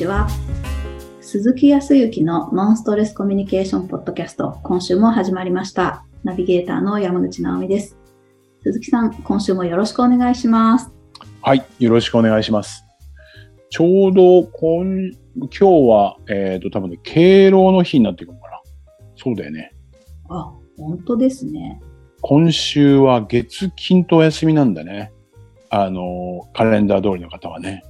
ちは。鈴木康之のノンストレスコミュニケーションポッドキャスト、今週も始まりました。ナビゲーターの山口直美です。鈴木さん、今週もよろしくお願いします。はい、よろしくお願いします。ちょうど今、今日は、えっ、と、多分ね、敬老の日になっていくのかな。そうだよね。あ、本当ですね。今週は月金とお休みなんだね。あの、カレンダー通りの方はね。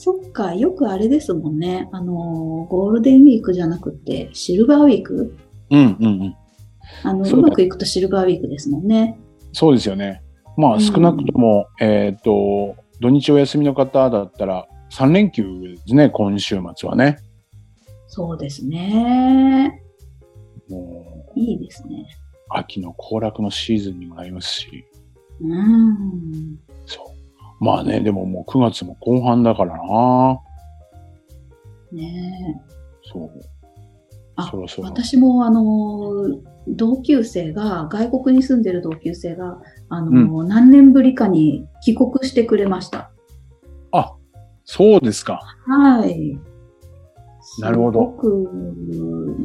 そっか。よくあれですもんね。あの、ゴールデンウィークじゃなくて、シルバーウィーク？うんうんうん。あの、そうまくいくとシルバーウィークですもんね。そうですよね。まうんあ少なくとも、えっ、と、土日お休みの方だったら3連休ですね、今週末はね。そうですね。もう、いいですね。秋の行楽のシーズンにもなりますし。うん。まあね、でももう9月も後半だからな。ねそう。あそろそろ。私もあの同級生が外国に住んでる同級生があの、何年ぶりかに帰国してくれました。あ、そうですか。はい。なるほどすごく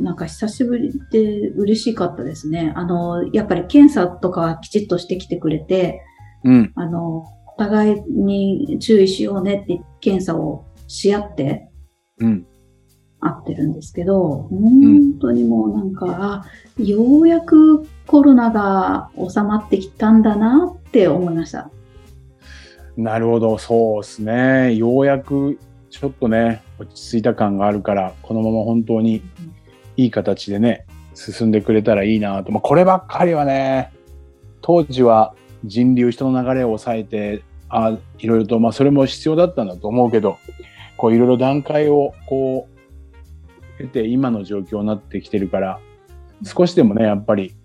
なんか久しぶりで嬉しかったですね。あのやっぱり検査とかはきちっとしてきてくれて、うん。あのお互いに注意しようねって検査をし合って。うん。合ってるんですけど、本当にもうなんか、あようやくコロナが収まってきたんだなって思いました。なるほど。そうですね。ようやく、ちょっとね、落ち着いた感があるから、このまま本当にいい形でね、進んでくれたらいいなと。まあ、こればっかりはね、当時は人流、人の流れを抑えて、あいろいろと、まあ、それも必要だったんだと思うけど、こう、いろいろ段階を、こう、経て今の状況になってきてるから、少しでもね、やっぱり、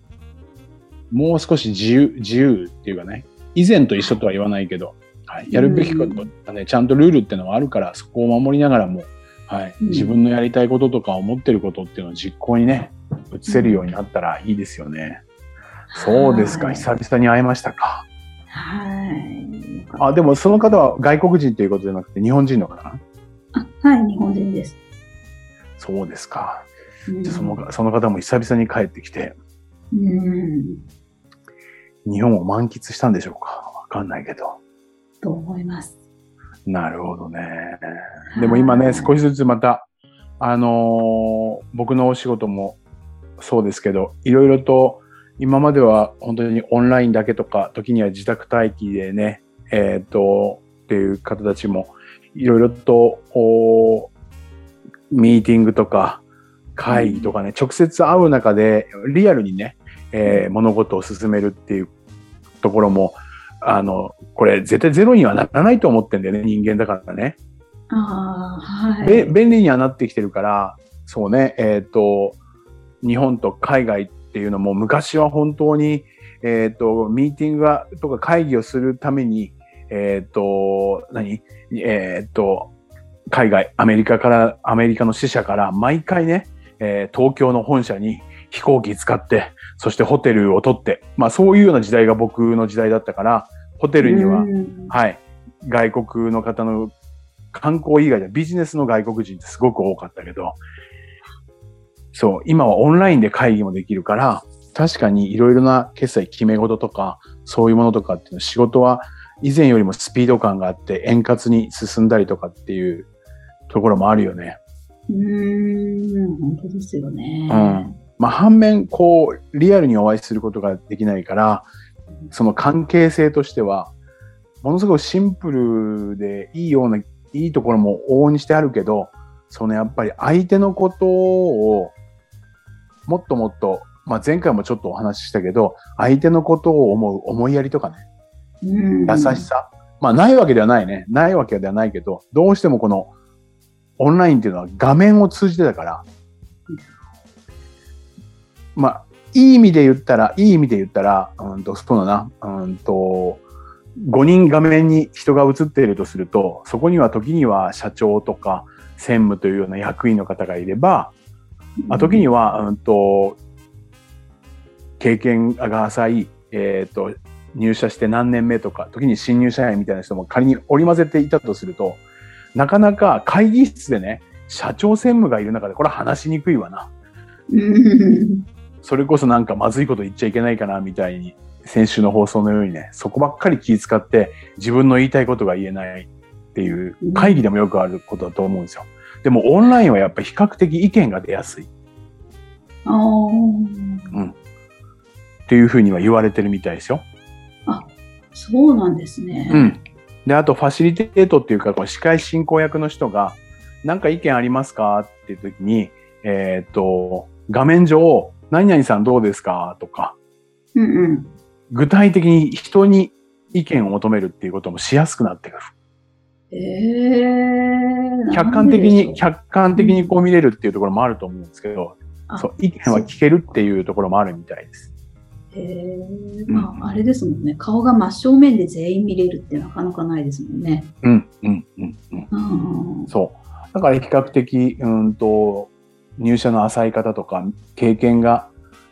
もう少し自由、自由っていうかね、以前と一緒とは言わないけど、はい、やるべきことがね、ちゃんとルールっていうのはあるから、そこを守りながらも、はい、うん自分のやりたいこととか思ってることっていうのを実行にね、移せるようになったらいいですよね。そうですか、はい久々に会えましたか。はい。あ、でもその方は外国人ということじゃなくて日本人の方かなあはい、日本人です。そうですか。うんじゃあそのその方も久々に帰ってきて、うん、日本を満喫したんでしょうか？わかんないけど。と思います。なるほどね。でも今ね、はい少しずつまた、あのー僕のお仕事もそうですけど、いろいろと今までは本当にオンラインだけとか、時には自宅待機でね、えっ、と、っていう方たちも、いろいろと、おミーティングとか、会議とかね、直接会う中で、リアルにね、えー物事を進めるっていうところも、あの、これ絶対ゼロにはならないと思ってんだよね、人間だからね。ああ、はべい。便利にはなってきてるから、そうね、えっ、と、日本と海外っていうのも昔は本当に、えっ、と、ミーティングがとか会議をするために、えっ、と、何？えっ、と、海外、アメリカから、アメリカの支社から毎回ね、えー東京の本社に飛行機使って、そしてホテルを取って、まあそういうような時代が僕の時代だったから、ホテルには、うんはい。外国の方の観光以外でビジネスの外国人ってすごく多かったけど、そう、今はオンラインで会議もできるから、確かにいろいろな決済決め事とか、そういうものとかっていうの仕事は以前よりもスピード感があって円滑に進んだりとかっていうところもあるよね。うん、本当ですよね。うんまあ反面、こう、リアルにお会いすることができないから、その関係性としては、ものすごくシンプルでいいような、いいところも往々にしてあるけど、そのやっぱり相手のことを、もっともっと、まあ前回もちょっとお話ししたけど、相手のことを思う思いやりとかね、うん優しさ。まあないわけではないね。ないわけではないけど、どうしてもこの、オンラインっていうのは画面を通じてだから、まあ、いい意味で言ったら、いい意味で言ったら、うんと、そうだな、うんと、5人画面に人が映っているとすると、そこには時には社長とか専務というような役員の方がいれば、まあ、時には、うんと、経験が浅い、えっ、と、入社して何年目とか、時に新入社員みたいな人も仮に織り交ぜていたとすると、なかなか会議室でね、社長専務がいる中で、これは話しにくいわな。うんそれこそなんかまずいこと言っちゃいけないかな、みたいに、先週の放送のようにね、そこばっかり気遣って自分の言いたいことが言えないっていう会議でもよくあることだと思うんですよ。でもオンラインはやっぱり比較的意見が出やすい。あーっていうふうには言われてるみたいですよ。そうなんですね。うん。で、あとファシリテートっていうか、司会進行役の人が、何か意見ありますか？っていう時に、えーっと、画面上、何々さんどうですか？とか、うんうん。具体的に人に意見を求めるっていうこともしやすくなってくる。えー、客観的に、客観的にこう見れるっていうところもあると思うんですけど、あそう、意見は聞けるっていうところもあるみたいです。うへーまあ、あれですもんね。顔が真正面で全員見れるってなかなかないですもんね。うん、うん、うん、うん。うんそう。だから比較的、うんと、入社の浅い方とか、経験が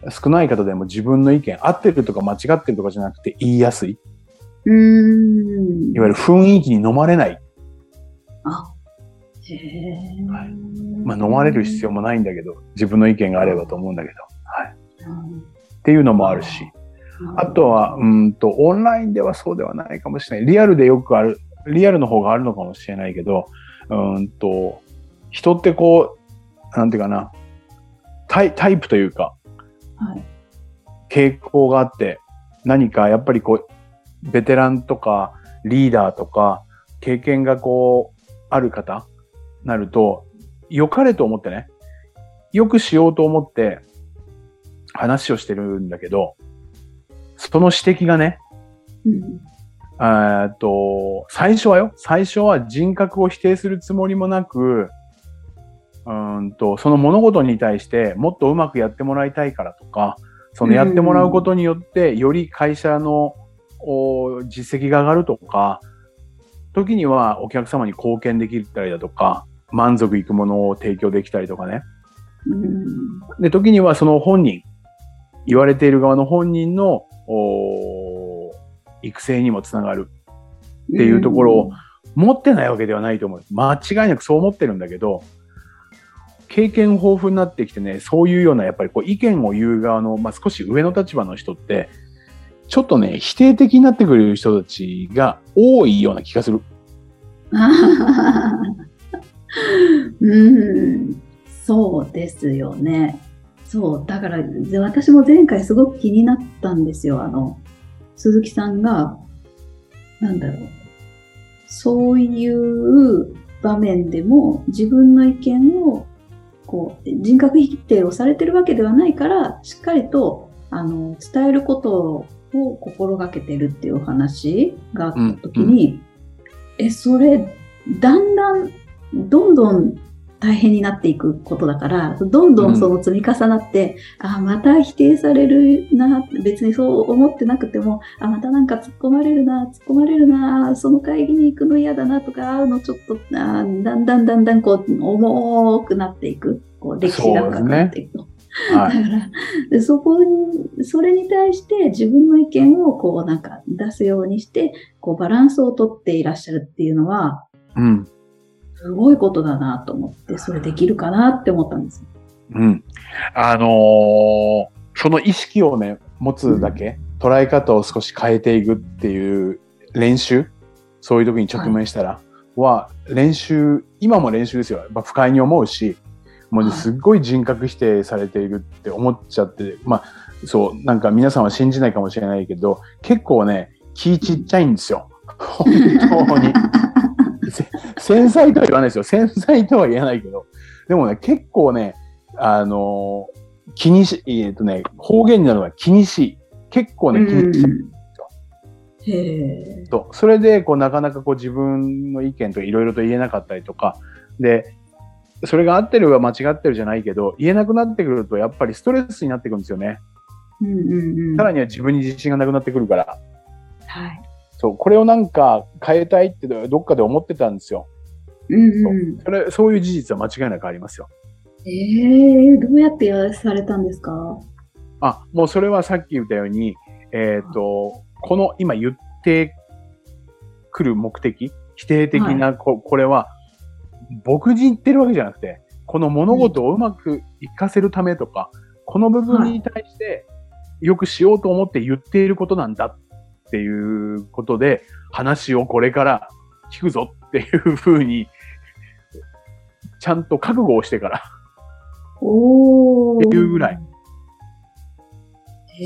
少ない方でも自分の意見、合ってるとか間違ってるとかじゃなくて言いやすい。うーん。いわゆる雰囲気に飲まれない。あ、へえ。はいまあ飲まれる必要もないんだけど、自分の意見があればと思うんだけど。はい。うんっていうのもあるし。あとは、うんと、オンラインではそうではないかもしれない。リアルでよくある、リアルの方があるのかもしれないけど、うんと、人ってこう、なんていうかな、タイタイプというか、はい。傾向があって、何かやっぱりこう、ベテランとかリーダーとか、経験がこう、ある方、なると、良かれと思ってね、よくしようと思って話をしてるんだけど、その指摘がね、うん。えーっと、最初はよ、最初は人格を否定するつもりもなく、うーんと、その物事に対してもっとうまくやってもらいたいからとか、そのやってもらうことによって、より会社のお実績が上がるとか、時にはお客様に貢献できたりだとか、満足いくものを提供できたりとかね。うん。で、時にはその本人、言われている側の本人のお育成にもつながるっていうところを持ってないわけではないと思う。間違いなくそう思ってるんだけど、経験豊富になってきてね、そういうようなやっぱりこう意見を言う側の、まあ、少し上の立場の人って、ちょっとね、否定的になってくれる人たちが多いような気がする。うん、そうですよね。そう、だから私も前回すごく気になったんですよ。あの、鈴木さんが、なんだろう、そういう場面でも自分の意見をこう人格否定をされてるわけではないから、しっかりとあの伝えることをを心がけてるっていうお話があったときに、え、それ、だんだん、どんどん大変になっていくことだから、どんどんその積み重なって、あ、また否定されるな、別にそう思ってなくても、あ、またなんか突っ込まれるな、突っ込まれるな、その会議に行くの嫌だなとか、会うのちょっと、あだんだんだんだんこう、重くなっていく。こう、歴史が深くなっていくと。はだからでそこにそれに対して自分の意見をこうなんか出すようにしてこうバランスをとっていらっしゃるっていうのはうん。すごいことだなと思ってそれできるかなって思ったんです。うん。あのーその意識をね、持つだけ、捉え方を少し変えていくっていう練習、そういう時に直面したら、は、練習、今も練習ですよ。やっぱ不快に思うし、もうすっごい人格否定されているって思っちゃって、まあ、そう、なんか皆さんは信じないかもしれないけど、結構ね、気ちっちゃいんですよ。本当に。せ繊細とは言わないですよ。繊細とは言えないけど。でもね、結構ね、あのー気にし、えっ、とね、方言になるのは気にしい。結構ね、気にしい。へえ。と、それで、こう、なかなかこう自分の意見とかいろいろと言えなかったりとか、で、それが合ってるは間違ってるじゃないけど、言えなくなってくると、やっぱりストレスになってくるんですよね。うんうんうん。さらには自分に自信がなくなってくるから。はい。そう、これをなんか変えたいってどっかで思ってたんですよ。うんうん。それ、そういう事実は間違いなくありますよ。ええどうやってやらされたんですか？あ、もうそれはさっき言ったように、えっ、と、この今言ってくる目的、否定的なこ、これは、僕に言ってるわけじゃなくて、この物事をうまくいかせるためとか、この部分に対してよくしようと思って言っていることなんだっていうことで、話をこれから聞くぞっていうふうに、ちゃんと覚悟をしてからおっていうぐらい。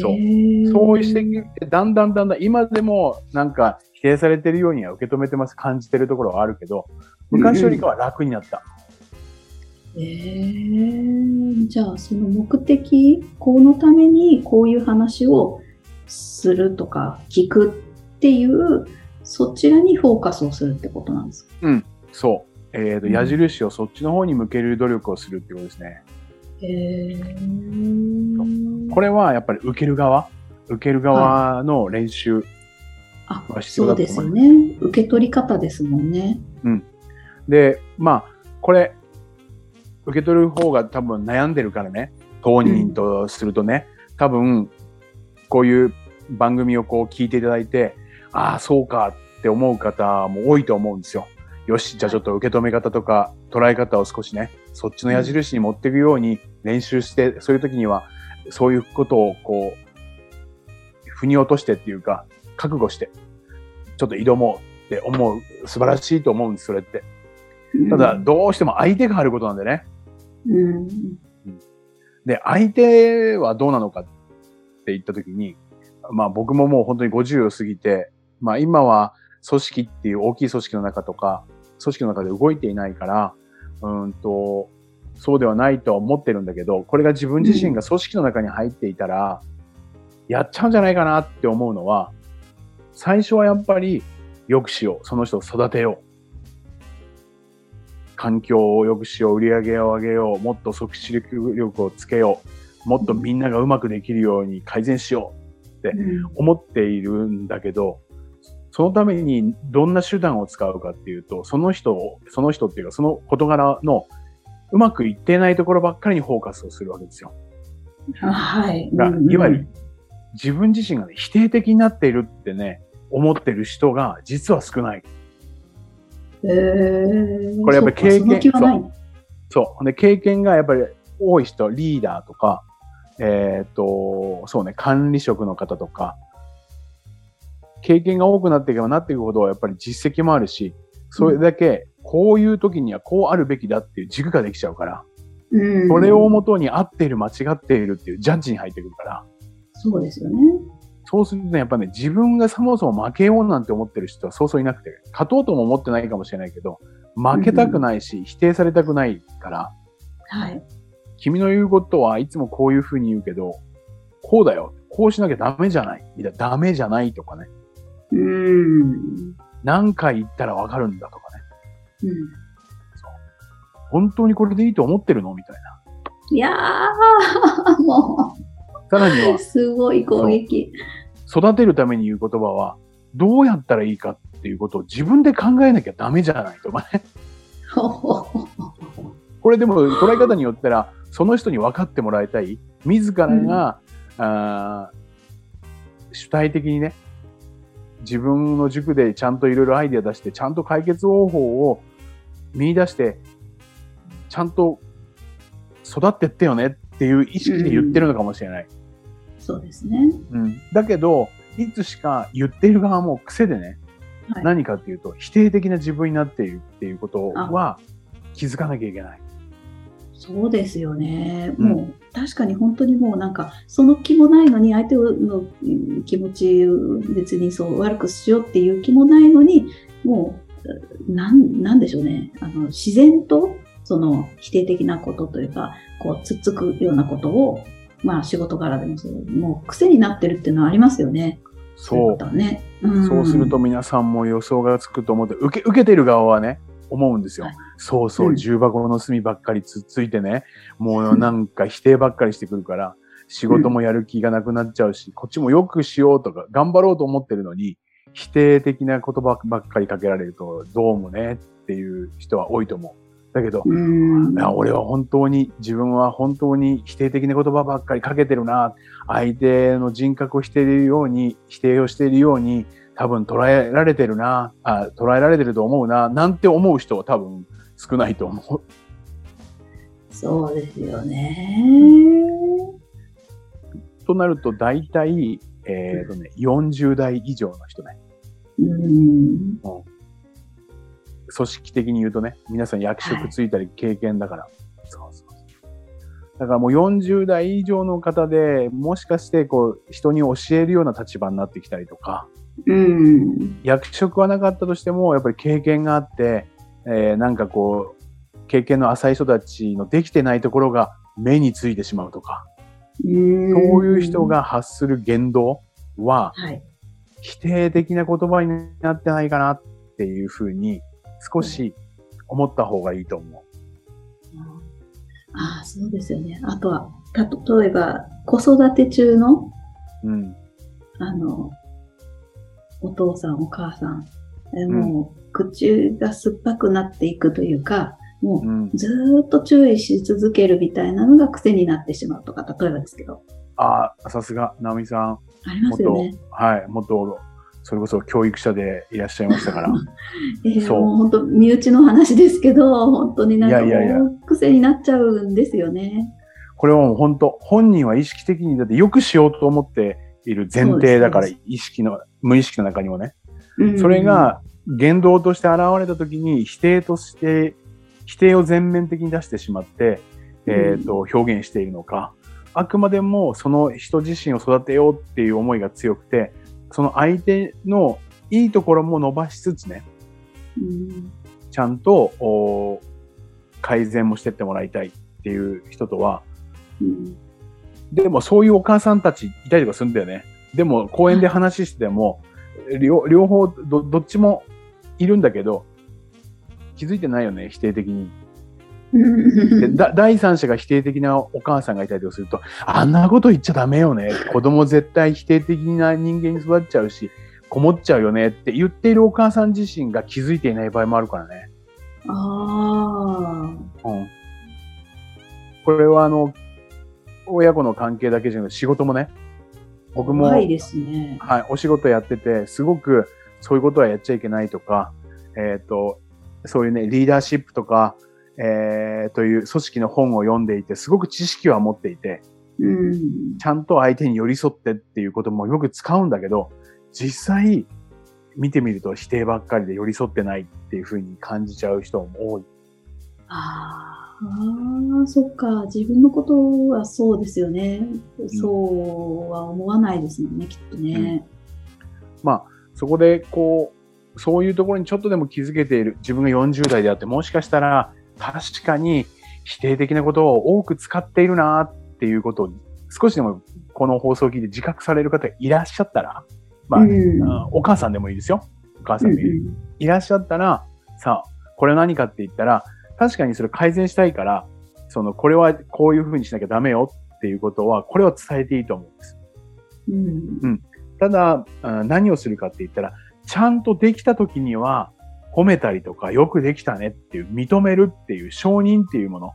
そう。そうしてきて、だんだんだんだん、今でもなんか否定されてるようには受け止めてます、感じてるところはあるけど、昔よりかは楽になった。えー、じゃあその目的このためにこういう話をするとか聞くっていうそちらにフォーカスをするってことなんですか？うん、そう。えっ、と、矢印をそっちの方に向ける努力をするってことですね。へーこれはやっぱり受ける側、受ける側の練習あは必そう要だと思います。ですよね受け取り方ですもんねで、まあ、これ、受け取る方が多分悩んでるからね、当人とするとね、多分、こういう番組をこう聞いていただいて、ああ、そうかって思う方も多いと思うんですよ。よし、じゃあちょっと受け止め方とか捉え方を少しね、そっちの矢印に持っていくように練習して、そういう時には、そういうことをこう、腑に落としてっていうか、覚悟して、ちょっと挑もうって思う、素晴らしいと思うんです、それって。ただ、どうしても相手があることなんでね。うんで、相手はどうなのかって言ったときに、まあ僕ももう本当に50を過ぎて、まあ今は組織っていう大きい組織の中とか、組織の中で動いていないから、うんと、そうではないとは思ってるんだけど、これが自分自身が組織の中に入っていたら、やっちゃうんじゃないかなって思うのは、最初はやっぱり良くしよう。その人を育てよう。環境を良くしよう。売り上げを上げよう。もっと即死力をつけよう。もっとみんながうまくできるように改善しよう。うん思っているんだけど、そのためにどんな手段を使うかっていうと、その人を、その人っていうかその事柄のうまくいっていないところばっかりにフォーカスをするわけですよ。あはい。がうんいわゆる自分自身が、ね、否定的になっているってね、思ってる人が実は少ない。これやっぱり経験そそう。で、経験がやっぱり多い人、リーダーとか、えっ、と、そうね、管理職の方とか、経験が多くなっていけばなっていくほど、やっぱり実績もあるし、それだけ、こういう時にはこうあるべきだっていう軸ができちゃうから、うん。それをもとに合っている、間違っているっていうジャッジに入ってくるから、そうですよね。そうするとね、やっぱね、自分がそもそも負けようなんて思ってる人はそうそういなくて、勝とうとも思ってないかもしれないけど、負けたくないし、否定されたくないから、はい。君の言うことはいつもこういうふうに言うけど、こうだよ。こうしなきゃダメじゃない。いや、ダメじゃないとかね。うん。何回言ったらわかるんだとかね。うん本当にこれでいいと思ってるのみたいな。いやー、もさらにはう、、すごい攻撃。育てるために言う言葉は、どうやったらいいかっていうことを自分で考えなきゃダメじゃないとかね。これでも捉え方によったら、その人に分かってもらいたい。自らが、あー主体的にね、自分の塾でちゃんといろいろアイデア出して、ちゃんと解決方法を見出して、ちゃんと育ってってよねっていう意識で言ってるのかもしれない。そうですね。うん。だけど、いつしか言っている側も癖でね、はい何かっていうと、否定的な自分になっているっていうことは気づかなきゃいけない。そうですよね。うんもう、確かに本当にもうなんか、その気もないのに、相手のうん気持ち別にそう悪くしようっていう気もないのに、もう、なん、なんでしょうね。あの、自然と、その否定的なことというか、こう、つっつくようなことを、まあ仕事柄でもそう、もう癖になってるっていうのはありますよね。そうそうね。うんそうすると皆さんも予想がつくと思って、受け、受けてる側はね、思うんですよ。はいそうそう、うん重箱の隅ばっかりつっついてね、もうなんか否定ばっかりしてくるから、仕事もやる気がなくなっちゃうし、こっちもよくしようとか、頑張ろうと思ってるのに、否定的な言葉ばっかりかけられると、どうもねっていう人は多いと思う。だけど、俺は本当に、自分は本当に否定的な言葉ばっかりかけてるな。相手の人格を否定いるように、否定をしているように、多分捉えられてるな。あ捉えられてると思うな。なんて思う人は多分少ないと思う。そうですよね。となると、大体、えっ、とね、40代以上の人ね。うん。組織的に言うとね、皆さん役職ついたり経験だから。そうそうそう。だからもう40代以上の方で、もしかしてこう、人に教えるような立場になってきたりとか、うん。役職はなかったとしても、やっぱり経験があって、えーなんかこう、経験の浅い人たちのできてないところが目についてしまうとか、そうそういう人、が発する言動は、はい。否定的な言葉になってないかなっていうふうに、少し思った方がいいと思ああ、そうですよね。あとは、た例えば、子育て中の、う。うん。あの、お父さん、お母さん、えもう、口が酸っぱくなっていくというか、もう。ずーっと注意し続けるみたいなのが癖になってしまうとか、例えばですけど、ああ、さすが、直美さん。ありますよ元、ね。はい、元、それこそ教育者でいらっしゃいましたから。えーそう本当、身内の話ですけど、本当になんかいやいや癖になっちゃうんですよね。これはもう本当、本人は意識的に、だってよくしようと思っている前提だから、意識の、無意識の中にもね。うんそれ、が言動として現れた時に否定として、否定を全面的に出してしまって、えっ、と、表現しているのか、あくまでもその人自身を育てようっていう思いが強くて、その相手のいいところも伸ばしつつね、うんちゃんと改善もしてってもらいたいっていう人とは、うんでもそういうお母さんたちいたりとかするんだよね。でも公園で話してても、両両方どどっちもいるんだけど、気づいてないよね、否定的に。でだ第三者が否定的なお母さんがいたりすると、あんなこと言っちゃダメよね。子供絶対否定的な人間に育っちゃうし、こもっちゃうよねって言っているお母さん自身が気づいていない場合もあるからね。ああ、うん。これはあの、親子の関係だけじゃなくて仕事もね、僕も、怖いですね。はい、お仕事やってて、すごくそういうことはやっちゃいけないとか、えっ、と、そういうね、リーダーシップとか、えー、という組織の本を読んでいて、すごく知識は持っていて、うん。ちゃんと相手に寄り添ってっていうこともよく使うんだけど、実際見てみると否定ばっかりで寄り添ってないっていうふうに感じちゃう人も多い。ああ、そっか。自分のことはそうですよね。そうは思わないですもんね、きっとね。まあ、そこでこう、そういうところにちょっとでも気づけている自分が40代であって、もしかしたら確かに否定的なことを多く使っているなっていうことを少しでもこの放送を聞いて自覚される方がいらっしゃったら、まあ、うん。あお母さんでもいいですよ。お母さんでもいい,、うんいらっしゃったら、さあ、これは何かって言ったら、確かにそれ改善したいから、その、これはこういうふうにしなきゃダメよっていうことは、これは伝えていいと思うんです。うん。ただ、あ何をするかって言ったら、ちゃんとできた時には、褒めたりとか、よくできたねっていう、認めるっていう、承認っていうもの。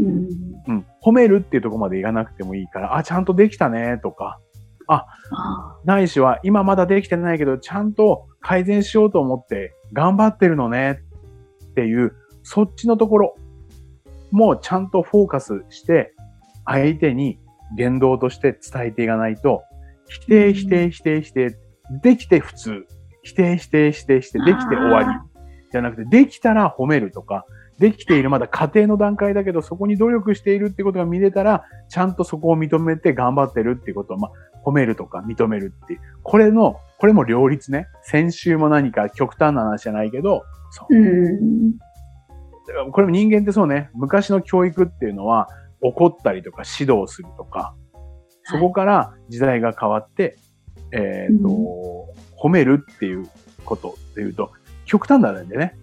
うんうん。褒めるっていうところまでいかなくてもいいから、あ、ちゃんとできたねとか、あないしは、今まだできてないけど、ちゃんと改善しようと思って頑張ってるのねっていう、そっちのところもちゃんとフォーカスして、相手に言動として伝えていかないと、否定、否定、否定、否定、できて普通、否定、否定、否定して、できて終わり。じゃなくて、できたら褒めるとか、できているまだ家庭の段階だけど、そこに努力しているってことが見れたら、ちゃんとそこを認めて頑張ってるっていうことを、まあ、褒めるとか認めるっていう。これの、これも両立ね。先週も何か極端な話じゃないけど、そう。うんこれも人間ってそうね、昔の教育っていうのは、怒ったりとか指導するとか、そこから時代が変わって、えっ、と、褒めるっていうことっていうと、極端なんだよね。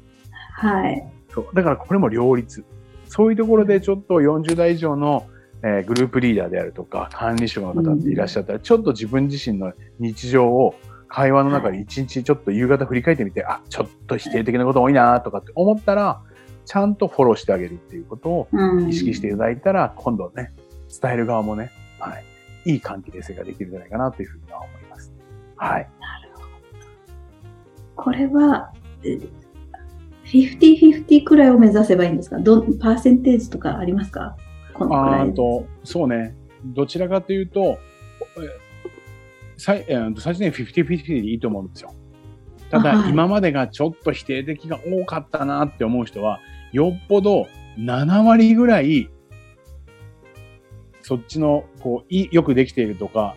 はい。そう。だからこれも両立。そういうところでちょっと40代以上の、えーグループリーダーであるとか、管理職の方っていらっしゃったら、ちょっと自分自身の日常を会話の中で一日ちょっと夕方振り返ってみて、あ、ちょっと否定的なこと多いなとかって思ったら、ちゃんとフォローしてあげるっていうことをうん意識していただいたら、今度ね、伝える側もね、はい、いい関係性ができるんじゃないかなというふうには思います。はい。これは、え50-50くらいを目指せばいいんですか？どパーセンテージとかありますか？このくらい。あと、そうね。どちらかというと、最えー最初ね、50-50でいいと思うんですよ。ただ、はい今までがちょっと否定的が多かったなって思う人は、よっぽど7割ぐらい、そっちの、こう、いよくできているとか、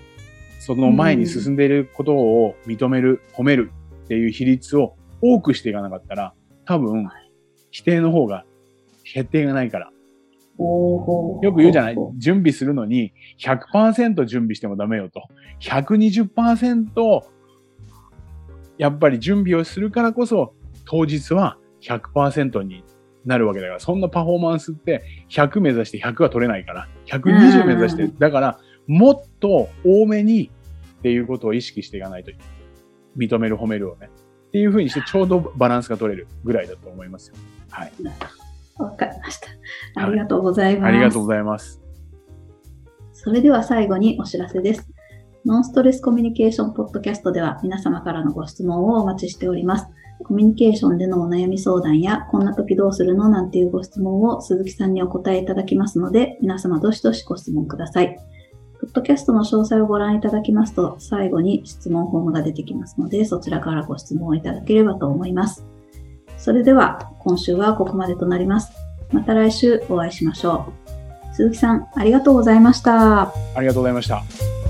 その前に進んでいることを認める、褒めるっていう比率を多くしていかなかったら、多分、否定の方が決定がないから。よく言うじゃない？準備するのに100%準備してもダメよと。120%やっぱり準備をするからこそ当日は100%になるわけだから、そんなパフォーマンスって100目指して100は取れないから、120目指して、だからもっと多めにっていうことを意識していかないと認める褒めるをね。っていうふうにしてちょうどバランスが取れるぐらいだと思いますよ。はい。わかりました。ありがとうございます。ありがとうございます。それでは最後にお知らせです。ノンストレスコミュニケーションポッドキャストでは皆様からのご質問をお待ちしております。コミュニケーションでのお悩み相談や、こんな時どうするのなんていうご質問を鈴木さんにお答えいただきますので、皆様どしどしご質問ください。ポッドキャストの詳細をご覧いただきますと、最後に質問フォームが出てきますので、そちらからご質問をいただければと思います。それでは、今週はここまでとなります。また来週お会いしましょう。鈴木さん、ありがとうございました。ありがとうございました。